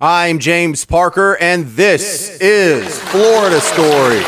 I'm James Parker, and this, is Florida Story.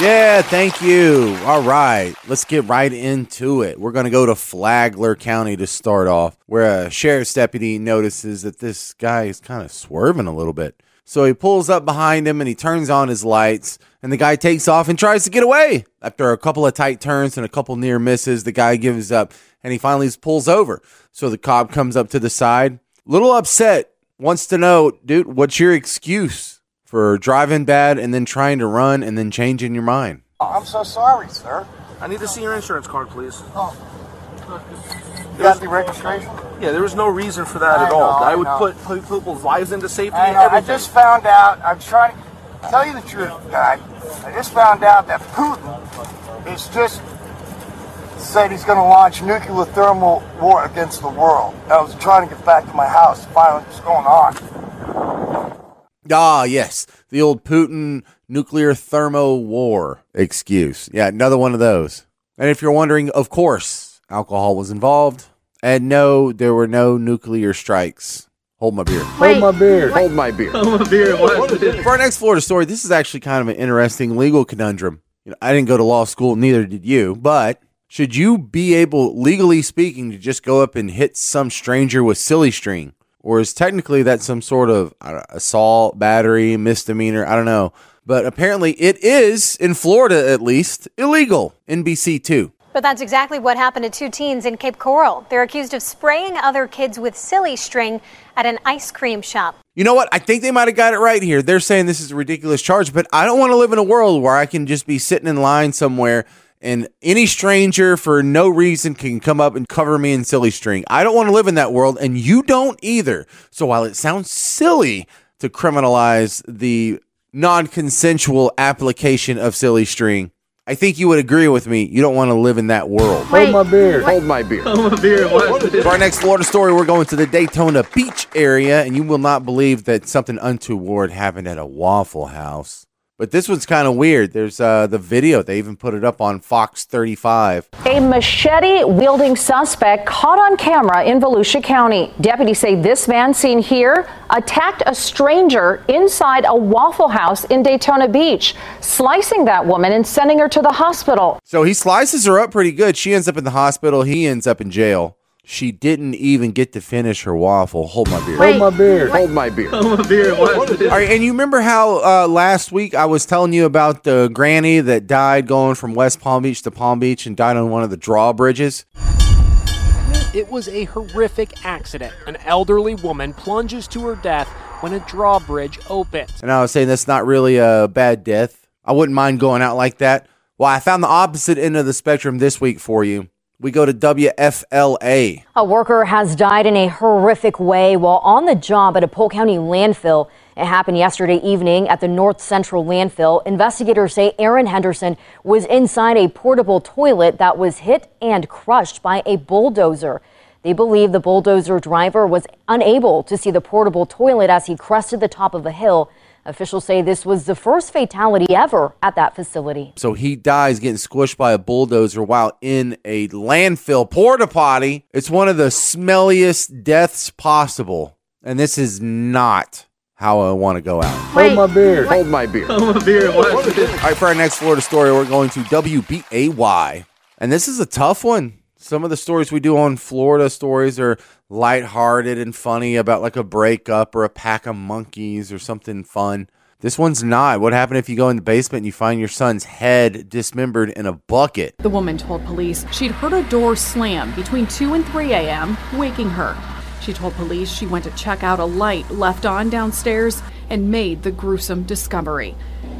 Yeah, thank you. All right, let's get right into it. We're going to go to Flagler County to start off, where a sheriff's deputy notices that this guy is kind of swerving a little bit. So he pulls up behind him and he turns on his lights, and the guy takes off and tries to get away. After a couple of tight turns and a couple near misses, the guy gives up and he finally pulls over. So the cop comes up to the side, little upset, wants to know, dude, what's your excuse? for driving bad and then trying to run and then changing your mind. I'm so sorry, sir. I need to see your insurance card, please. Oh. You got the registration? Yeah, there was no reason for that I at all. I I would put, put people's lives into safety I, know, I just found out, I'm trying to tell you the truth, guy. I just found out that Putin is just said he's going to launch nuclear thermal war against the world. I was trying to get back to my house to find out what's going on. Ah, yes, the old Putin nuclear thermo war excuse. Yeah, another one of those. And if you're wondering, of course, alcohol was involved. And no, there were no nuclear strikes. Hold my beer. Hold my beer. Hold my beer. Hold my beer. For our next Florida story, this is actually kind of an interesting legal conundrum. You know, I didn't go to law school, neither did you, but should you be able, legally speaking, to just go up and hit some stranger with silly string? Or is technically that some sort of know, assault, battery, misdemeanor? I don't know. But apparently it is, in Florida at least, illegal. NBC 2. But that's exactly what happened to two teens in Cape Coral. They're accused of spraying other kids with silly string at an ice cream shop. You know what? I think they might have got it right here. They're saying this is a ridiculous charge, but I don't want to live in a world where I can just be sitting in line somewhere and any stranger for no reason can come up and cover me in silly string. I don't want to live in that world, and you don't either. So while it sounds silly to criminalize the non consensual application of silly string, I think you would agree with me. You don't want to live in that world. Hold my beer. Hold my beer. beer, what? For our next Florida story, we're going to the Daytona Beach area, and you will not believe that something untoward happened at a Waffle House. But this one's kind of weird. There's uh, the video. They even put it up on Fox 35. A machete wielding suspect caught on camera in Volusia County. Deputies say this man seen here attacked a stranger inside a Waffle House in Daytona Beach, slicing that woman and sending her to the hospital. So he slices her up pretty good. She ends up in the hospital. He ends up in jail. She didn't even get to finish her waffle. Hold my beer. Hold my beer. Hold my beer. beer, what? All right, and you remember how uh, last week I was telling you about the granny that died going from West Palm Beach to Palm Beach and died on one of the drawbridges? It was a horrific accident. An elderly woman plunges to her death when a drawbridge opens. And I was saying that's not really a bad death. I wouldn't mind going out like that. Well, I found the opposite end of the spectrum this week for you. We go to WFLA. A worker has died in a horrific way while on the job at a Polk County landfill. It happened yesterday evening at the North Central landfill. Investigators say Aaron Henderson was inside a portable toilet that was hit and crushed by a bulldozer. They believe the bulldozer driver was unable to see the portable toilet as he crested the top of a hill. Officials say this was the first fatality ever at that facility. So he dies getting squished by a bulldozer while in a landfill porta potty. It's one of the smelliest deaths possible. And this is not how I want to go out. Hold my beer. Hold my beer. Hold my beer, what? All right, for our next Florida story, we're going to WBAY. And this is a tough one. Some of the stories we do on Florida stories are lighthearted and funny about like a breakup or a pack of monkeys or something fun. This one's not. What happened if you go in the basement and you find your son's head dismembered in a bucket? The woman told police she'd heard a door slam between 2 and 3 a.m., waking her. She told police she went to check out a light left on downstairs and made the gruesome discovery.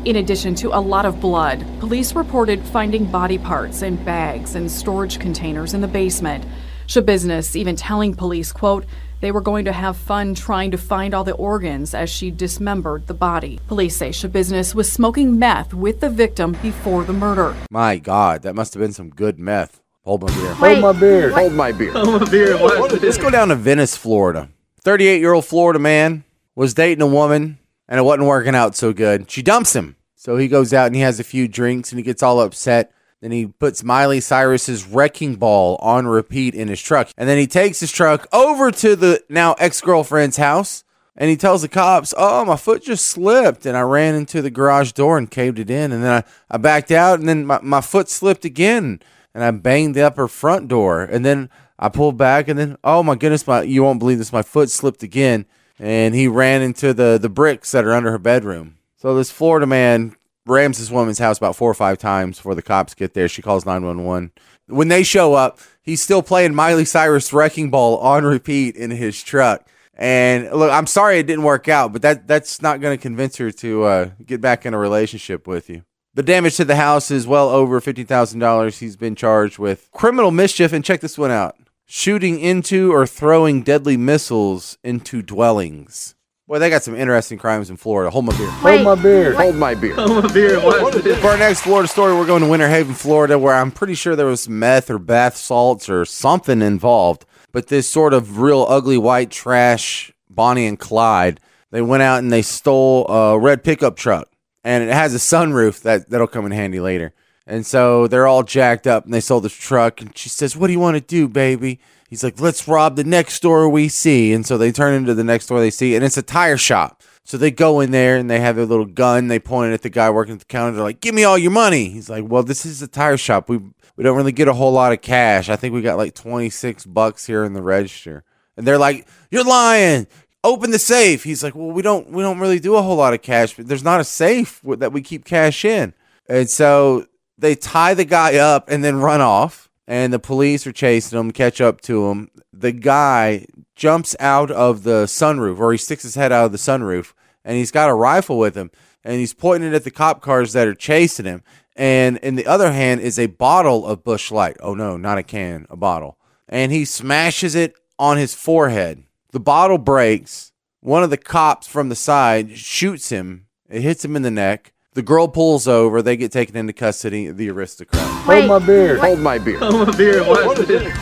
In addition to a lot of blood, police reported finding body parts in bags and storage containers in the basement. Shabusiness even telling police, quote, they were going to have fun trying to find all the organs as she dismembered the body. Police say Shabusiness was smoking meth with the victim before the murder. My God, that must have been some good meth. Hold my beer. Hold my beer. Hold my beer. Hold my beer. Let's go down to Venice, Florida. 38 year old Florida man was dating a woman and it wasn't working out so good. She dumps him. So he goes out and he has a few drinks and he gets all upset. Then he puts Miley Cyrus's wrecking ball on repeat in his truck. And then he takes his truck over to the now ex girlfriend's house and he tells the cops, Oh, my foot just slipped. And I ran into the garage door and caved it in. And then I, I backed out and then my, my foot slipped again and I banged the upper front door. And then I pulled back and then, oh my goodness, my you won't believe this, my foot slipped again. And he ran into the, the bricks that are under her bedroom. So this Florida man rams this woman's house about four or five times before the cops get there. She calls 911. When they show up, he's still playing Miley Cyrus Wrecking Ball on repeat in his truck. And look, I'm sorry it didn't work out, but that that's not going to convince her to uh, get back in a relationship with you. The damage to the house is well over $50,000. He's been charged with criminal mischief. And check this one out shooting into or throwing deadly missiles into dwellings. Boy, they got some interesting crimes in Florida. Hold my beer. Hold my beer. Hold my beer. Hold my beer. Watch. For our next Florida story, we're going to Winter Haven, Florida, where I'm pretty sure there was meth or bath salts or something involved. But this sort of real ugly white trash, Bonnie and Clyde, they went out and they stole a red pickup truck. And it has a sunroof that, that'll come in handy later. And so they're all jacked up and they sold this truck. And she says, What do you want to do, baby? He's like, let's rob the next store we see. And so they turn into the next store they see, and it's a tire shop. So they go in there and they have their little gun. They point it at the guy working at the counter. They're like, give me all your money. He's like, well, this is a tire shop. We, we don't really get a whole lot of cash. I think we got like 26 bucks here in the register. And they're like, you're lying. Open the safe. He's like, well, we don't, we don't really do a whole lot of cash. But there's not a safe that we keep cash in. And so they tie the guy up and then run off and the police are chasing him, catch up to him. The guy jumps out of the sunroof, or he sticks his head out of the sunroof, and he's got a rifle with him, and he's pointing it at the cop cars that are chasing him. And in the other hand is a bottle of Busch Light. Oh no, not a can, a bottle. And he smashes it on his forehead. The bottle breaks. One of the cops from the side shoots him. It hits him in the neck. The girl pulls over. They get taken into custody. The aristocrat. Hold my beer. Hold my beer. Hold my beer. Watch this.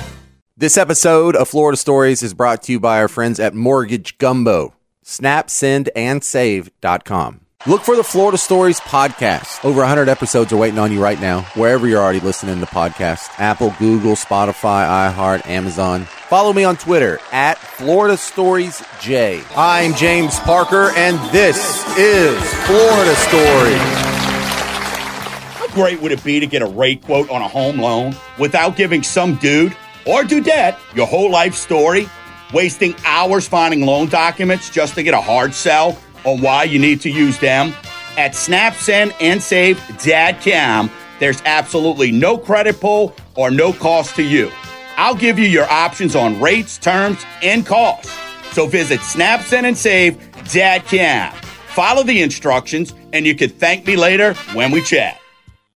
This episode of Florida Stories is brought to you by our friends at Mortgage Gumbo. Snap, send, and save.com. Look for the Florida Stories podcast. Over 100 episodes are waiting on you right now, wherever you're already listening to podcasts Apple, Google, Spotify, iHeart, Amazon. Follow me on Twitter at Florida Stories J. I'm James Parker, and this is Florida Stories. How great would it be to get a rate quote on a home loan without giving some dude or dudette your whole life story, wasting hours finding loan documents just to get a hard sell on why you need to use them? At SnapSend and Save.com, there's absolutely no credit pull or no cost to you. I'll give you your options on rates, terms, and costs. So visit SnapSend and Save Dadcam. Follow the instructions, and you can thank me later when we chat.